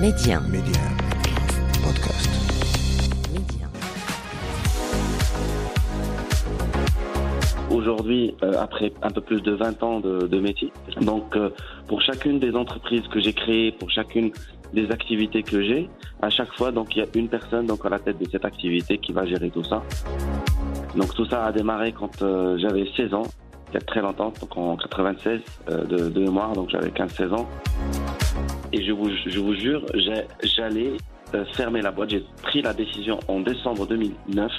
Média. Média. Podcast. Média. Aujourd'hui, euh, après un peu plus de 20 ans de, de métier, donc euh, pour chacune des entreprises que j'ai créées, pour chacune des activités que j'ai, à chaque fois, donc il y a une personne donc à la tête de cette activité qui va gérer tout ça. Donc tout ça a démarré quand euh, j'avais 16 ans, il y a très longtemps, donc en 96 euh, de, de mémoire, donc j'avais 15-16 ans. Et je vous, je vous jure, j'allais euh, fermer la boîte. J'ai pris la décision en décembre 2009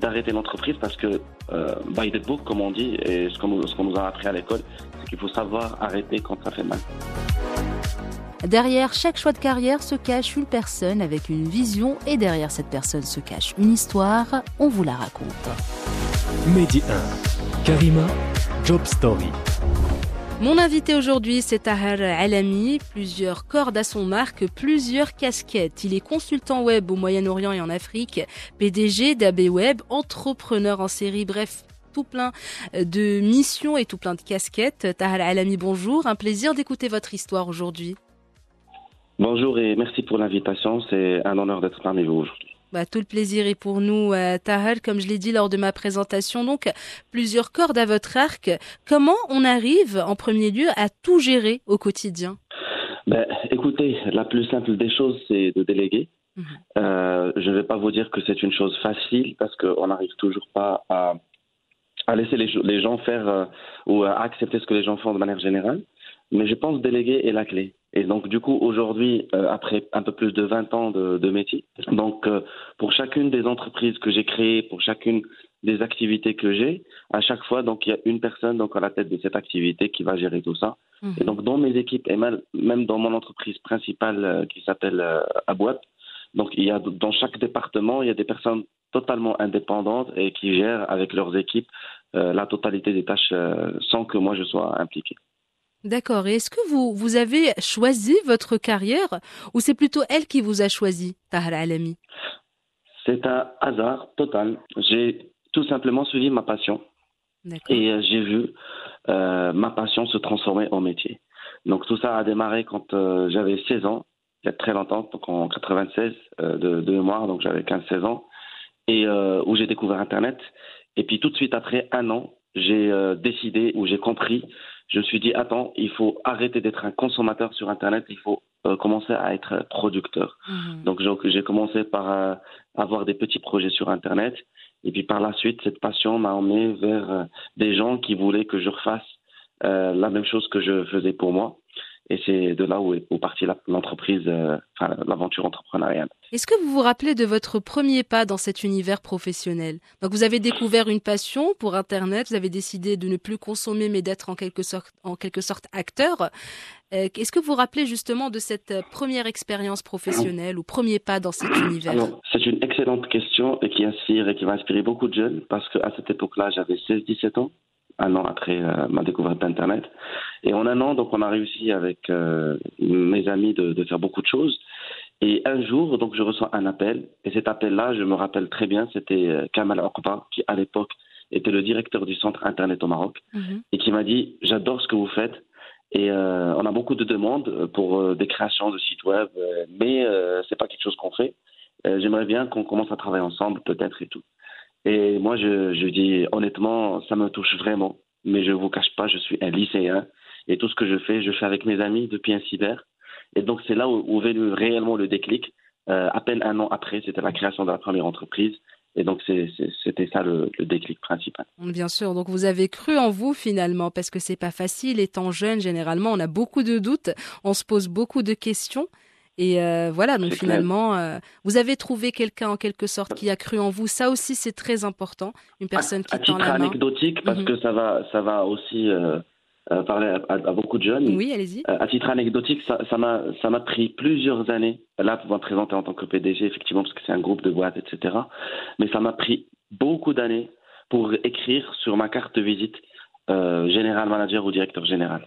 d'arrêter l'entreprise parce que, euh, by the book, comme on dit, et ce qu'on nous, ce qu'on nous a appris à l'école, c'est qu'il faut savoir arrêter quand ça fait mal. Derrière chaque choix de carrière se cache une personne avec une vision et derrière cette personne se cache une histoire. On vous la raconte. Mehdi 1. Karima, Job Story. Mon invité aujourd'hui, c'est Tahar Alami. Plusieurs cordes à son arc, plusieurs casquettes. Il est consultant web au Moyen-Orient et en Afrique, PDG d'AB Web, entrepreneur en série, bref, tout plein de missions et tout plein de casquettes. Tahar Alami, bonjour. Un plaisir d'écouter votre histoire aujourd'hui. Bonjour et merci pour l'invitation. C'est un honneur d'être parmi vous aujourd'hui. Bah, tout le plaisir est pour nous, euh, Tahal, comme je l'ai dit lors de ma présentation. Donc, plusieurs cordes à votre arc. Comment on arrive, en premier lieu, à tout gérer au quotidien? Ben, écoutez, la plus simple des choses, c'est de déléguer. Mhm. Euh, je ne vais pas vous dire que c'est une chose facile parce qu'on n'arrive toujours pas à, à laisser les, les gens faire euh, ou à accepter ce que les gens font de manière générale. Mais je pense déléguer est la clé. Et donc, du coup, aujourd'hui, euh, après un peu plus de 20 ans de, de métier, donc euh, pour chacune des entreprises que j'ai créées, pour chacune des activités que j'ai, à chaque fois, donc il y a une personne donc à la tête de cette activité qui va gérer tout ça. Mhm. Et donc, dans mes équipes et même, dans mon entreprise principale euh, qui s'appelle euh, Abouab, donc il y a dans chaque département, il y a des personnes totalement indépendantes et qui gèrent avec leurs équipes euh, la totalité des tâches euh, sans que moi je sois impliqué. D'accord. Et est-ce que vous, vous avez choisi votre carrière ou c'est plutôt elle qui vous a choisi, Tahal Alami C'est un hasard total. J'ai tout simplement suivi ma passion et euh, j'ai vu euh, ma passion se transformer en métier. Donc tout ça a démarré quand euh, j'avais 16 ans, il y a très longtemps, donc en 96 euh, de, de mémoire, donc j'avais 15-16 ans, et où j'ai découvert Internet. Et puis tout de suite après un an, j'ai décidé ou j'ai compris, je me suis dit attends, il faut arrêter d'être un consommateur sur Internet, il faut euh, commencer à être producteur. Mhm. Donc j'ai- j'ai commencé par euh, avoir des petits projets sur Internet. Et puis par la suite, cette passion m'a emmené vers euh, des gens qui voulaient que je refasse euh, la même chose que je faisais pour moi. Et c'est de là où est partie l'entreprise, euh, enfin l'aventure entrepreneuriale. Est-ce que vous vous rappelez de votre premier pas dans cet univers professionnel? Donc vous avez découvert une passion pour Internet, vous avez décidé de ne plus consommer mais d'être en quelque sorte, en quelque sorte acteur. Euh, Est-ce que vous vous rappelez justement de cette euh, première expérience professionnelle ou premier pas dans cet univers? C'est une excellente question et qui inspire et qui va inspirer beaucoup de jeunes parce qu'à cette époque-là, j'avais 16-17 ans, un an après euh, ma découverte d'Internet. Et en un an, donc, on a réussi avec euh, mes amis de, de faire beaucoup de choses. Et un jour, donc, je reçois un appel. Et cet appel-là, je me rappelle très bien, c'était euh, Kamal Okba, qui à l'époque était le directeur du centre Internet au Maroc Mhm. et qui m'a dit j'adore ce que vous faites et euh, on a beaucoup de demandes pour des créations de sites web, mais c'est pas quelque chose qu'on fait. J'aimerais bien qu'on commence à travailler ensemble, peut-être et tout. Et moi, je, dis honnêtement, ça me touche vraiment, mais je vous cache pas, je suis un lycéen et tout ce que je fais, je fais avec mes amis depuis un cyber. Et donc c'est là où, où le- réellement le déclic. Euh, à peine un an après, c'était la création de la première entreprise. Et donc c'était ça le, le déclic principal. Bien sûr, donc vous avez cru en vous finalement parce que c'est pas facile étant jeune généralement on a beaucoup de doutes, on se pose beaucoup de questions et euh, voilà donc finalement euh, vous avez trouvé quelqu'un en quelque sorte qui a cru en vous, ça aussi c'est très important, une personne qui à tend titre la main. anecdotique, parce Mhm. que ça va, ça va aussi euh, parler à, à- à beaucoup de jeunes. Oui, allez-y. À titre anecdotique, ça m'a ça m'a pris plusieurs années, là pour me présenter en tant que PDG, effectivement, parce que c'est un groupe de boîtes, etc. Mais ça m'a pris beaucoup d'années pour écrire sur ma carte de visite général manager ou directeur général.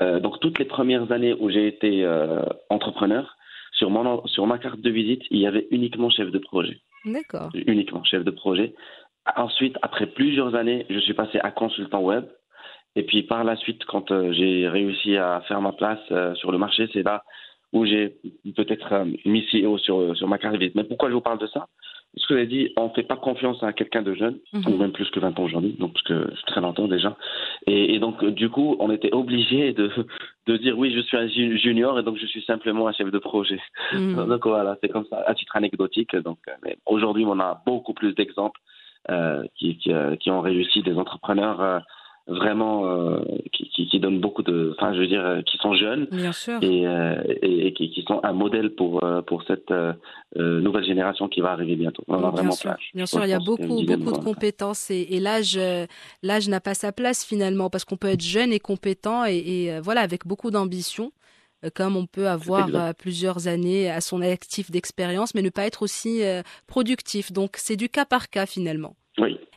Euh, donc toutes les premières années où j'ai été euh, entrepreneur, sur, mon, sur ma carte de visite, il y avait uniquement chef de projet D'accord. uniquement chef de projet. Ensuite, après plusieurs années, je suis passé à consultant web. Et puis par la suite, quand euh, j'ai réussi à faire ma place sur le marché, c'est là où j'ai peut-être mis CEO sur, sur ma carrière. Mais pourquoi je vous parle de ça? Ce que j'ai dit, on ne fait pas confiance à quelqu'un de jeune, Mhm. ou même plus que 20 ans aujourd'hui, donc parce que c'est très longtemps déjà. Et, et donc, du coup, on était obligé de, de dire oui, je suis un ju- junior et donc je suis simplement un chef de projet. Mhm. Donc voilà, c'est comme ça, à titre anecdotique. Donc, euh, aujourd'hui, on a beaucoup plus d'exemples euh, qui, qui, euh, qui ont réussi, des entrepreneurs euh, vraiment euh, qui, qui, qui donnent beaucoup de, enfin, je veux dire, euh, qui sont jeunes Bien sûr. et, euh, et, et qui, qui sont un modèle pour euh, pour cette euh, nouvelle génération qui va arriver bientôt. On a bien vraiment sûr, bien sûr, il y a beaucoup, beaucoup de voilà. compétences et, et l'âge, l'âge n'a pas sa place finalement parce qu'on peut être jeune et compétent et, voilà avec beaucoup d'ambition, comme on peut avoir plusieurs années à son actif d'expérience, mais ne pas être aussi productif. Donc c'est du cas par cas finalement.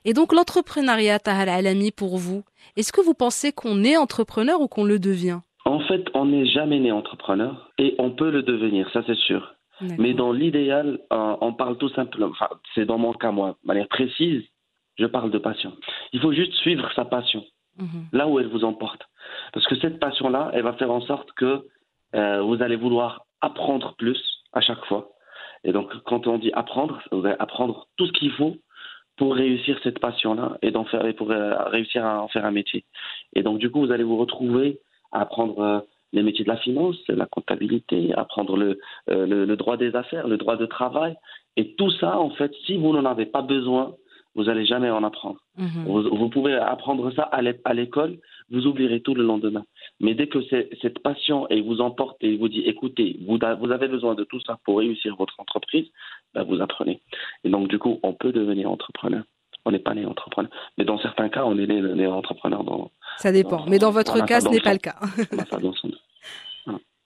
Et donc l'entrepreneuriat, Tahal Alami, pour vous, est-ce que vous pensez qu'on est entrepreneur ou qu'on le devient? En fait, on n'est jamais né entrepreneur et on peut le devenir, ça c'est sûr. Mais dans l'idéal, euh, on parle tout simplement, enfin, c'est dans mon cas, moi, de manière précise, je parle de passion. Il faut juste suivre sa passion, Mhm. là où elle vous emporte. Parce que cette passion-là, elle va faire en sorte que euh, vous allez vouloir apprendre plus à chaque fois. Et donc, quand on dit apprendre, vous allez apprendre tout ce qu'il faut pour réussir cette passion-là et d'en faire, et pour euh, réussir à en faire un métier. Et donc, du coup, vous allez vous retrouver à apprendre euh, les métiers de la finance, la comptabilité, apprendre le, euh, le, le droit des affaires, le droit de travail. Et tout ça, en fait, si vous n'en avez pas besoin, vous n'allez jamais en apprendre. Mhm. Vous, vous pouvez apprendre ça à l'école, vous oublierez tout le lendemain. Mais dès que cette passion et vous emporte et vous dit, écoutez, vous, vous avez besoin de tout ça pour réussir votre entreprise, ben, vous apprenez. Et donc, du coup, on peut devenir entrepreneur. On n'est pas né entrepreneur. Mais dans certains cas, on est né, né entrepreneur dans, Ça dépend. Mais dans votre cas, ce n'est pas le cas.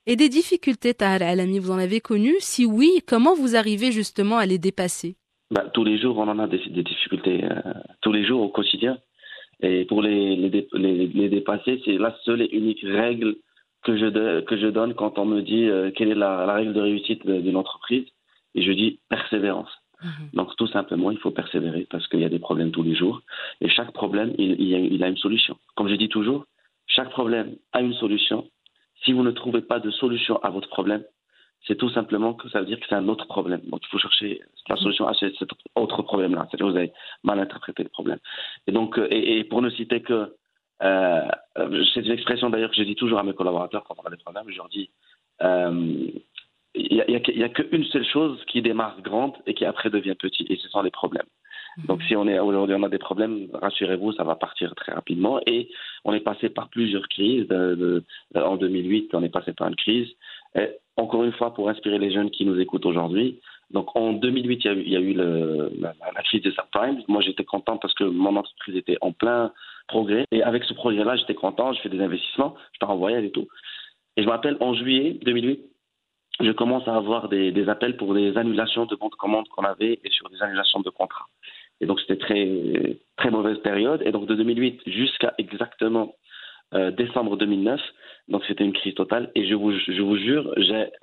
Et des difficultés, Tahal Alami, vous en avez connues Si oui, comment vous arrivez justement à les dépasser? Ben, tous les jours, on en a des, des difficultés. euh, tous les jours, au quotidien. Et pour les, les, les, les dépasser, c'est la seule et unique règle que je, de- que je donne quand on me dit euh, quelle est la, la règle de réussite d'une entreprise. Et je dis persévérance. Mhm. Donc tout simplement, il faut persévérer parce qu'il y a des problèmes tous les jours. Et chaque problème, il, il, y a, il a une solution. Comme je dis toujours, chaque problème a une solution. Si vous ne trouvez pas de solution à votre problème, c'est tout simplement que ça veut dire que c'est un autre problème. Donc il faut chercher la solution à ce- cet autre problème-là. C'est-à-dire que vous avez mal interprété le problème. Et donc, euh, et, et pour ne citer que, euh, euh, c'est une expression d'ailleurs que je dis toujours à mes collaborateurs quand on a des problèmes, je leur dis, euh, il n'y a, y a y qu'une seule chose qui démarre grande et qui après devient petite, et ce sont les problèmes. Donc si on est aujourd'hui on a des problèmes, rassurez-vous, ça va partir très rapidement. Et on est passé par plusieurs crises. De, de- de- en 2008, on est passé par une crise. Et encore une fois, pour inspirer les jeunes qui nous écoutent aujourd'hui. Donc en 2008, il y a eu, il la, crise des subprimes. Moi, j'étais content parce que mon entreprise était en plein progrès. Et avec ce projet-là, j'étais content. Je fais des investissements, je pars en voyage et tout. Et je me rappelle en juillet 2008, je commence à avoir des, des appels pour des annulations de bons de commande qu'on avait et sur des annulations de contrats. Et donc c'était très très mauvaise période. Et donc de 2008 jusqu'à exactement euh, décembre 2009, donc c'était une crise totale. Et je vous je vous jure,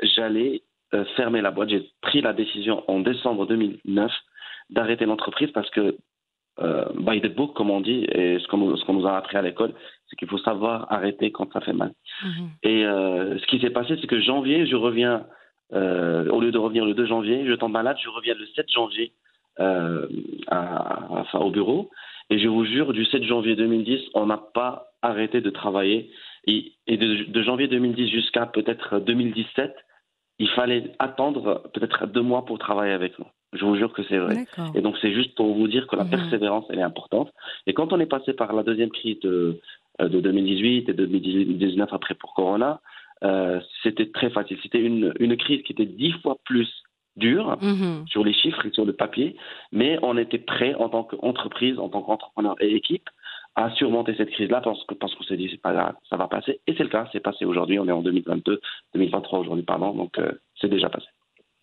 j'allais euh, fermer la boîte. J'ai pris la décision en décembre 2009 d'arrêter l'entreprise parce que euh, by the book, comme on dit, et ce qu'on qu'on nous a appris à l'école, c'est qu'il faut savoir arrêter quand ça fait mal. Mhm. Et euh, ce qui s'est passé, c'est que janvier, je reviens, au lieu de revenir le 2 janvier, je tombe malade, je reviens le 7 janvier à- au bureau. Et je vous jure, du 7 janvier 2010, on n'a pas arrêté de travailler. Et, et de, de janvier 2010 jusqu'à peut-être 2017, il fallait attendre peut-être deux mois pour travailler avec nous. Je vous jure que c'est vrai. Et donc, c'est juste pour vous dire que la Mhm. persévérance, elle est importante. Et quand on est passé par la deuxième crise de, euh, de 2018 et de 2019 après pour Corona, euh, c'était très facile. C'était une, une crise qui était dix fois plus dure Mhm. sur les chiffres et sur le papier, mais on était prêt en tant qu'entreprise, en tant qu'entrepreneur et équipe à surmonter cette crise-là parce que parce qu'on s'est dit c'est pas grave, ça va passer. Et c'est le cas, c'est passé aujourd'hui. On est en 2022, 2023 aujourd'hui, pardon. Donc euh, c'est déjà passé.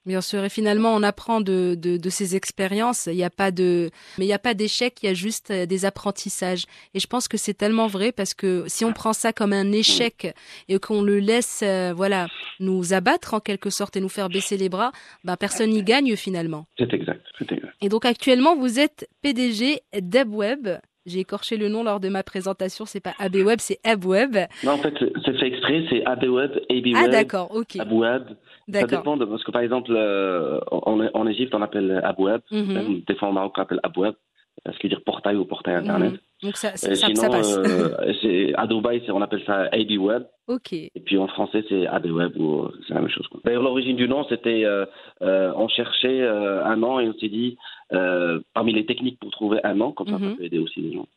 Bien sûr, et finalement, on apprend de, de, de ces expériences. Il n'y a pas de, mais il n'y a pas d'échec, il y a juste euh, des apprentissages. Et je pense que c'est tellement vrai parce que si on prend ça comme un échec et qu'on le laisse, euh, voilà, nous abattre en quelque sorte et nous faire baisser les bras, ben personne n'y gagne finalement. C'est exact, c'est exact. Et donc actuellement, vous êtes PDG d'EbWeb. J'ai écorché le nom lors de ma présentation. C'est pas ABWeb, c'est AbWeb. Non, en fait, c'est fait exprès. C'est ABWeb, ABWeb. Ah d'accord, ok. AbWeb. Ça dépend de parce que par exemple euh, en, en Égypte on appelle AbWeb. Même des fois au Maroc on appelle AbWeb, ce qui veut dire portail ou portail internet? Mhm. Donc ça, sinon, ça passe. euh, à Dubaï, on appelle ça ABWeb. ok. Et puis en français, c'est ABWeb ou c'est la même chose. D'ailleurs, l'origine du nom, c'était euh, euh, on cherchait euh, un nom et on s'est dit euh, parmi les techniques pour trouver un nom, comme ça, Mhm. ça peut aider aussi les gens.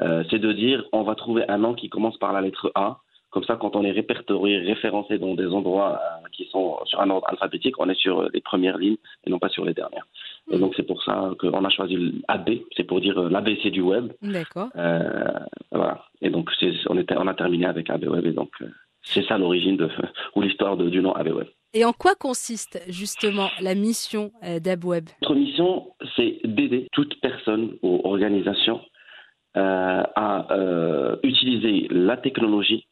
euh, c'est de dire on va trouver un nom qui commence par la lettre A. Comme ça, quand on est répertorié, référencé dans des endroits euh, qui sont sur un ordre alphabétique, on est sur les premières lignes et non pas sur les dernières. Et donc c'est pour ça qu'on a choisi AB, c'est pour dire euh, l'ABC du web. D'accord. Euh, voilà. Et donc, on, était, on a terminé avec ABWeb. Et donc, euh, c'est ça l'origine ou l'histoire du nom ABWeb. Et en quoi consiste justement la mission d'AbWeb Notre mission, c'est d'aider toute personne ou organisation euh, à euh, utiliser la technologie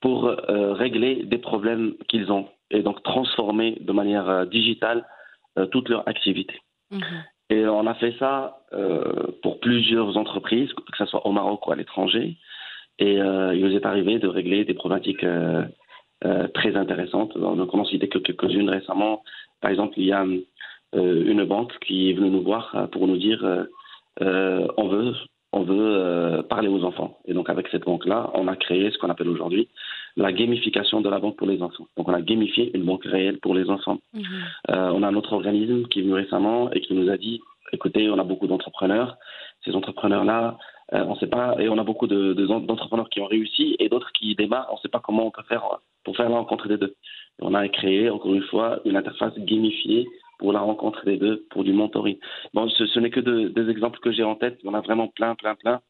pour euh, régler des problèmes qu'ils ont et donc transformer de manière digitale toute leur activité. Et on a fait ça euh, pour plusieurs entreprises, que ce soit au Maroc ou à l'étranger. Et euh, il nous est arrivé de régler des problématiques euh, très intéressantes. On en citait que quelques-unes récemment. Par exemple, il y a une banque qui est venue nous voir pour nous dire on veut, on veut parler aux enfants. Et donc, avec cette banque-là, on a créé ce qu'on appelle aujourd'hui la gamification de la banque pour les enfants. Donc, on a gamifié une banque réelle pour les enfants. Mhm. Euh, on a un autre organisme qui est venu récemment et qui nous a dit écoutez, on a beaucoup d'entrepreneurs. Ces entrepreneurs-là, euh, on sait pas, et on a beaucoup de- de- d'entrepreneurs qui ont réussi et d'autres qui démarrent. On ne sait pas comment on peut faire pour faire la rencontre des deux. Et on a créé, encore une fois, une interface gamifiée pour la rencontre des deux, pour du mentoring. Bon, ce, ce n'est que de- des exemples que j'ai en tête. En a vraiment plein, plein, plein.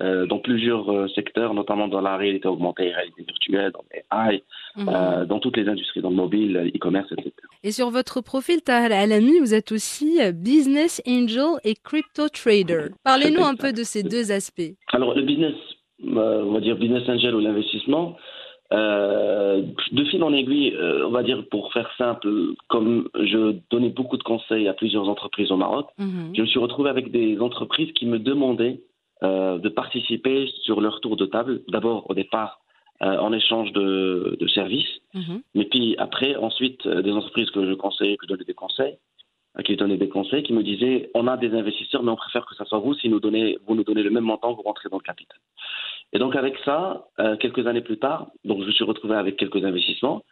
Euh, dans plusieurs euh, secteurs, notamment dans la réalité augmentée, réalité virtuelle, dans les AI, Mhm. euh, dans toutes les industries, dans le mobile, e-commerce, etc. Et sur votre profil Tahar Alami, vous êtes aussi business angel et crypto trader. Parlez-nous un peu de ces deux aspects. Alors, le business, on va dire business angel ou l'investissement, euh, de fil en aiguille, euh, on va dire pour faire simple, comme je donnais beaucoup de conseils à plusieurs entreprises au Maroc, Mhm. je me suis retrouvé avec des entreprises qui me demandaient euh, de participer sur leur tour de table, d'abord au départ euh, en échange de, de services, Mhm. mais puis après, ensuite, euh, des entreprises que je conseillais, que je donnais des conseils, à qui donnais des conseils, qui me disaient on a des investisseurs, mais on préfère que ça soit vous si nous donnez, vous nous donnez le même montant, vous rentrez dans le capital. Et donc avec ça, euh, quelques années plus tard, donc je me suis retrouvé avec quelques investissements.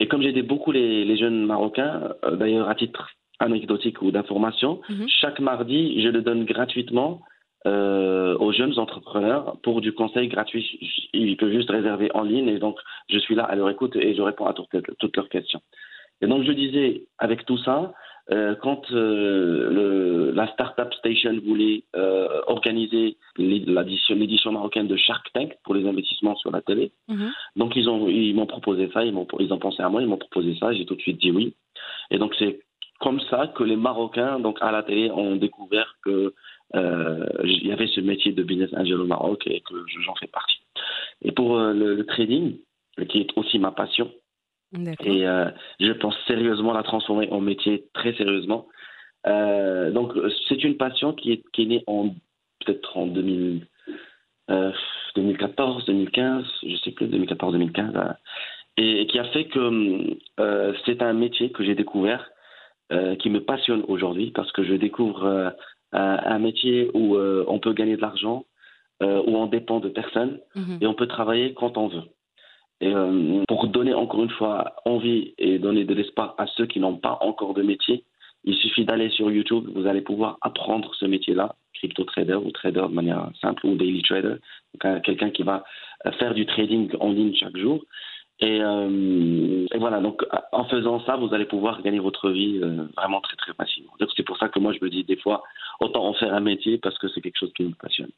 Et comme j'aidais beaucoup les, les jeunes Marocains, euh, d'ailleurs à titre anecdotique ou d'information, Mhm. chaque mardi, je le donne gratuitement euh, aux jeunes entrepreneurs pour du conseil gratuit. Ils peuvent juste réserver en ligne et donc je suis là à leur écoute et je réponds à toutes, toutes leurs questions. Et donc je disais, avec tout ça, euh, quand euh, le, la Startup Station voulait euh, organiser l'édition marocaine de Shark Tank pour les investissements sur la télé, Mhm. donc ils ont ils m'ont proposé ça, ils m'ont ils ont pensé à moi, ils m'ont proposé ça, j'ai tout de suite dit oui. Et donc c'est comme ça que les Marocains donc à la télé ont découvert que il y avait ce métier de business angel au Maroc et que je- j'en fais partie. Et pour euh, le, le trading, qui est aussi ma passion, et euh, je pense sérieusement la transformer en métier très sérieusement. Euh, donc euh, c'est une passion qui est, qui est née en peut-être en 2000, euh, 2014, 2015, je sais plus, 2014, 2015, euh, et, et qui a fait que euh, c'est un métier que j'ai découvert euh, qui me passionne aujourd'hui parce que je découvre euh, un, un métier où euh, on peut gagner de l'argent, euh, où on dépend de personne Mhm. et on peut travailler quand on veut. Et euh, pour donner encore une fois envie et donner de l'espoir à ceux qui n'ont pas encore de métier, il suffit d'aller sur YouTube, vous allez pouvoir apprendre ce métier-là, crypto trader ou trader de manière simple ou daily trader, quelqu'un qui va faire du trading en ligne chaque jour. Et, euh, et voilà, donc en faisant ça, vous allez pouvoir gagner votre vie euh, vraiment très très facilement. Donc c'est pour ça que moi je me dis des fois, autant en faire un métier parce que c'est quelque chose qui me passionne.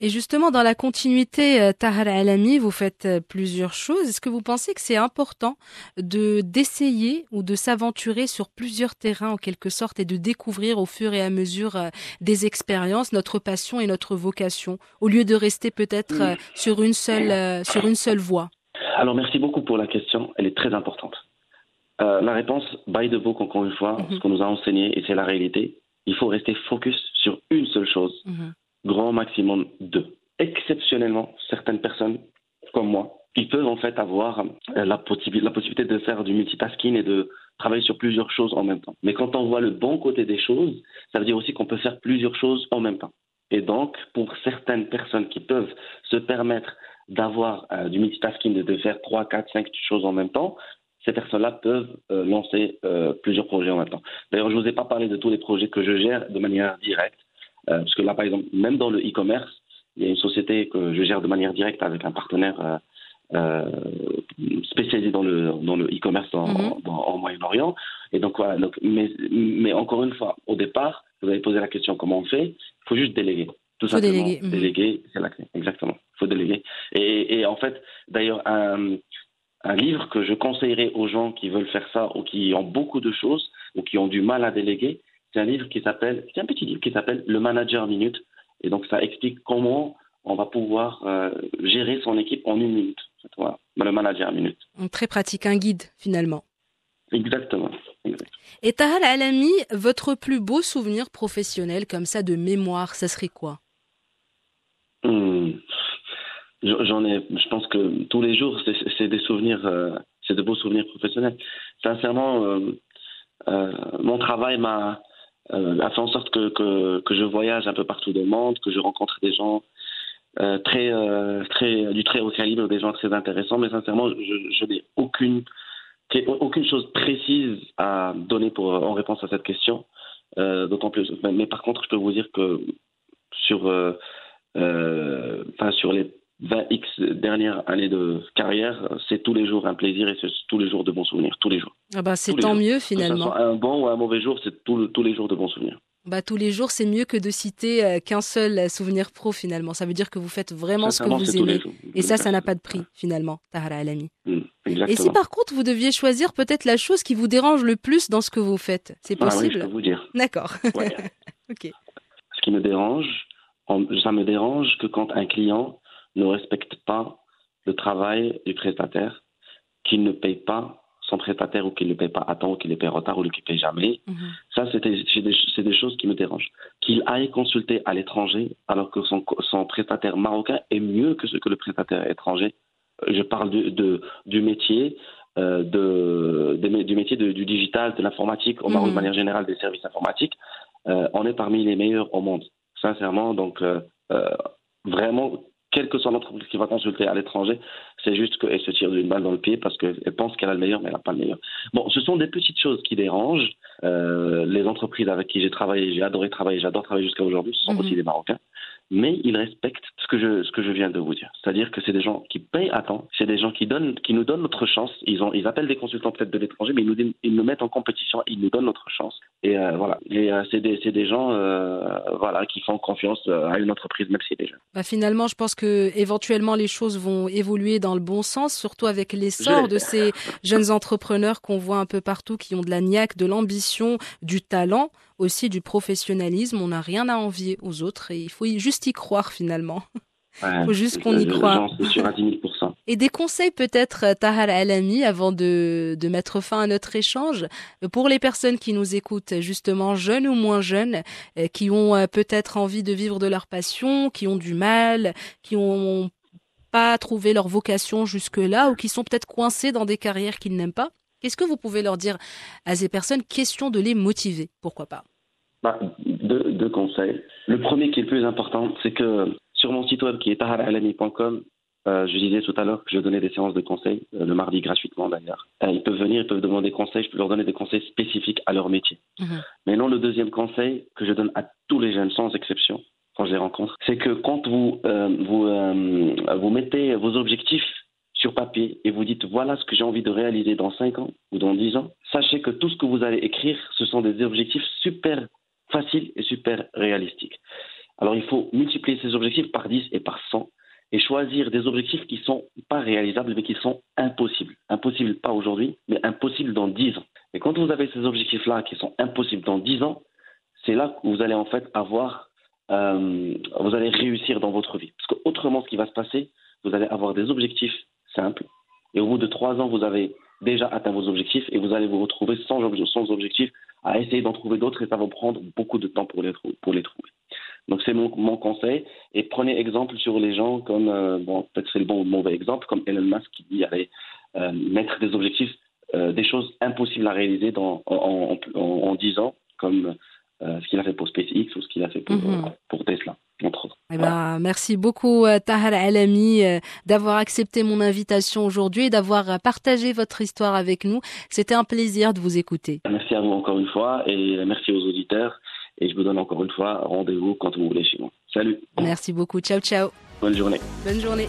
Et justement, dans la continuité, euh, Tahar Alami, vous faites plusieurs choses. Est-ce que vous pensez que c'est important de d'essayer ou de s'aventurer sur plusieurs terrains en quelque sorte et de découvrir au fur et à mesure des expériences notre passion et notre vocation, au lieu de rester peut-être sur une seule sur une seule voie? Alors merci beaucoup pour la question, elle est très importante. Euh, la réponse, by the book, encore une fois, Mhm. ce qu'on nous a enseigné, et c'est la réalité, il faut rester focus sur une seule chose, Mhm. grand maximum deux. Exceptionnellement, certaines personnes comme moi, ils peuvent en fait avoir euh, la, la possibilité de faire du multitasking et de travailler sur plusieurs choses en même temps. Mais quand on voit le bon côté des choses, ça veut dire aussi qu'on peut faire plusieurs choses en même temps. Et donc, pour certaines personnes qui peuvent se permettre d'avoir euh, du multitasking, de faire 3, 4, 5 choses en même temps, ces personnes-là peuvent euh, lancer euh, plusieurs projets en même temps. D'ailleurs, je ne vous ai pas parlé de tous les projets que je gère de manière directe, parce que là, par exemple, même dans le e-commerce, il y a une société que je gère de manière directe avec un partenaire spécialisé dans le dans le e-commerce en, mhm. Moyen-Orient. Et donc voilà. Donc, mais, mais encore une fois, au départ, vous avez posé la question comment on fait? Il faut juste déléguer. Tout faut Déléguer, mhm. déléguer c'est la clé. Exactement. Il faut déléguer. Et, et en fait, d'ailleurs, un, un livre que je conseillerais aux gens qui veulent faire ça ou qui ont beaucoup de choses ou qui ont du mal à déléguer, c'est un livre qui s'appelle, c'est un petit livre qui s'appelle Le Manager Minute. Et donc, ça explique comment on va pouvoir euh, gérer son équipe en une minute. Voilà, le Manager Minute. Très pratique, un guide finalement. Exactement. Et Tahal Alami, votre plus beau souvenir professionnel comme ça de mémoire, ça serait quoi? Hmm. J'en ai, je pense que tous les jours, c'est des souvenirs, euh, c'est de beaux souvenirs professionnels. Sincèrement, euh, euh, mon travail m'a a fait en sorte que, que, que, je voyage un peu partout dans le monde, que je rencontre des gens très, très, du très haut calibre, des gens très intéressants, mais sincèrement, je, je n'ai aucune aucune chose précise à donner pour, en réponse à cette question. Euh, d'autant plus. Mais par contre, je peux vous dire que sur, euh, euh, enfin, sur les 20x dernières années de carrière, c'est tous les jours un plaisir et c'est tous les jours de bons souvenirs, tous les jours. Ah bah c'est tant mieux finalement. un bon ou un mauvais jour, c'est tous les jours de bons souvenirs. Bah, tous les jours, c'est mieux que de citer euh, qu'un seul euh, souvenir pro finalement. Ça veut dire que vous faites vraiment ce que vous aimez. Et ça, ça n'a pas de prix finalement, Tahara Alami. Mm, et si par contre vous deviez choisir peut-être la chose qui vous dérange le plus dans ce que vous faites, c'est possible ah oui, je peux vous dire. D'accord. ok. Ce qui me dérange, ça me dérange que quand un client ne respecte pas le travail du prestataire, qu'il ne paye pas son prestataire ou qu'il ne paye pas à temps ou qu'il le paye en retard ou qu'il ne paye jamais. Mhm. Ça, c'est des, des, choses qui me dérangent. Qu'il aille consulter à l'étranger alors que son, son, prestataire marocain est mieux que ce que le prestataire étranger. Euh, je parle de, de du métier. Euh, de, du métier du digital, de l'informatique, au Maroc de mhm. manière générale des services informatiques, euh, on est parmi les meilleurs au monde, sincèrement. Donc, euh vraiment, quelle que soit l'entreprise qui va consulter à l'étranger, c'est juste qu'elle se tire d'une balle dans le pied parce qu'elle pense qu'elle a le meilleur, mais elle n'a pas le meilleur. Bon, ce sont des petites choses qui dérangent. Euh, les entreprises avec qui j'ai travaillé, j'ai adoré travailler, j'adore travailler jusqu'à aujourd'hui, ce sont mhm. aussi des Marocains mais ils respectent ce que je, ce que je viens de vous dire. C'est-à-dire que c'est des gens qui payent à temps, c'est des gens qui, donnent, qui nous donnent notre chance. Ils, ont, ils appellent des consultants peut-être de l'étranger, mais ils nous, ils nous mettent en compétition, ils nous donnent notre chance. Et euh, voilà, et euh, c'est des, des, gens euh, voilà, qui font confiance à une entreprise, même si c'est des jeunes. Bah finalement, je pense que éventuellement les choses vont évoluer dans le bon sens, surtout avec l'essor de ces jeunes entrepreneurs qu'on voit un peu partout, qui ont de la niaque, de l'ambition, du talent aussi du professionnalisme. On n'a rien à envier aux autres et il faut juste y croire finalement. Il faut juste qu'on y croit. Et des conseils peut-être, euh, Tahar Alami, avant de, de mettre fin à notre échange, pour les personnes qui nous écoutent, justement jeunes ou moins jeunes, euh, qui ont euh, peut-être envie de vivre de leur passion, qui ont du mal, qui ont pas trouvé leur vocation jusque-là ou qui sont peut-être coincés dans des carrières qu'ils n'aiment pas. Qu'est-ce que vous pouvez leur dire à ces personnes? Question de les motiver, pourquoi pas? Bah, deux, conseils. Le premier qui est le plus important, c'est que sur mon site web qui est taharalami.com, euh, je disais tout à l'heure que je donnais des séances de conseils, euh, le mardi gratuitement d'ailleurs. Euh, ils peuvent venir, ils peuvent demander conseils, je peux leur donner des conseils spécifiques à leur métier. Mhm. Mais non, le deuxième conseil que je donne à tous les jeunes, sans exception, quand je les rencontre, c'est que quand vous, vous, vous mettez vos objectifs sur papier et vous dites voilà ce que j'ai envie de réaliser dans 5 ans ou dans 10 ans, sachez que tout ce que vous allez écrire, ce sont des objectifs super faciles et super réalistiques. Alors il faut multiplier ces objectifs par 10 et par 100 et choisir des objectifs qui ne sont pas réalisables mais qui sont impossibles. Impossibles pas aujourd'hui, mais impossibles dans 10 ans. Et quand vous avez ces objectifs-là qui sont impossibles dans 10 ans, c'est là que vous allez en fait avoir, euh, vous allez réussir dans votre vie. Parce qu'autrement, ce qui va se passer, vous allez avoir des objectifs simple. Et au bout de trois ans, vous avez déjà atteint vos objectifs et vous allez vous retrouver sans, sans objectif à essayer d'en trouver d'autres et ça va prendre beaucoup de temps pour les, pour les trouver. Donc c'est mon, mon, conseil. Et prenez exemple sur les gens comme, euh, bon, peut-être c'est le bon ou mauvais exemple, comme Elon Musk qui dit allez euh, mettre des objectifs, euh, des choses impossibles à réaliser dans, en, en, en 10 ans, comme euh, ce qu'il a fait pour SpaceX ou ce qu'il a fait pour, mm -hmm. pour Tesla. Eh ben, merci beaucoup Tahar Alami d'avoir accepté mon invitation aujourd'hui et d'avoir partagé votre histoire avec nous. C'était un plaisir de vous écouter. Merci à vous encore une fois et merci aux auditeurs. Et je vous donne encore une fois rendez-vous quand vous voulez chez moi. Salut. Merci beaucoup. Ciao, ciao. Bonne journée. Bonne journée.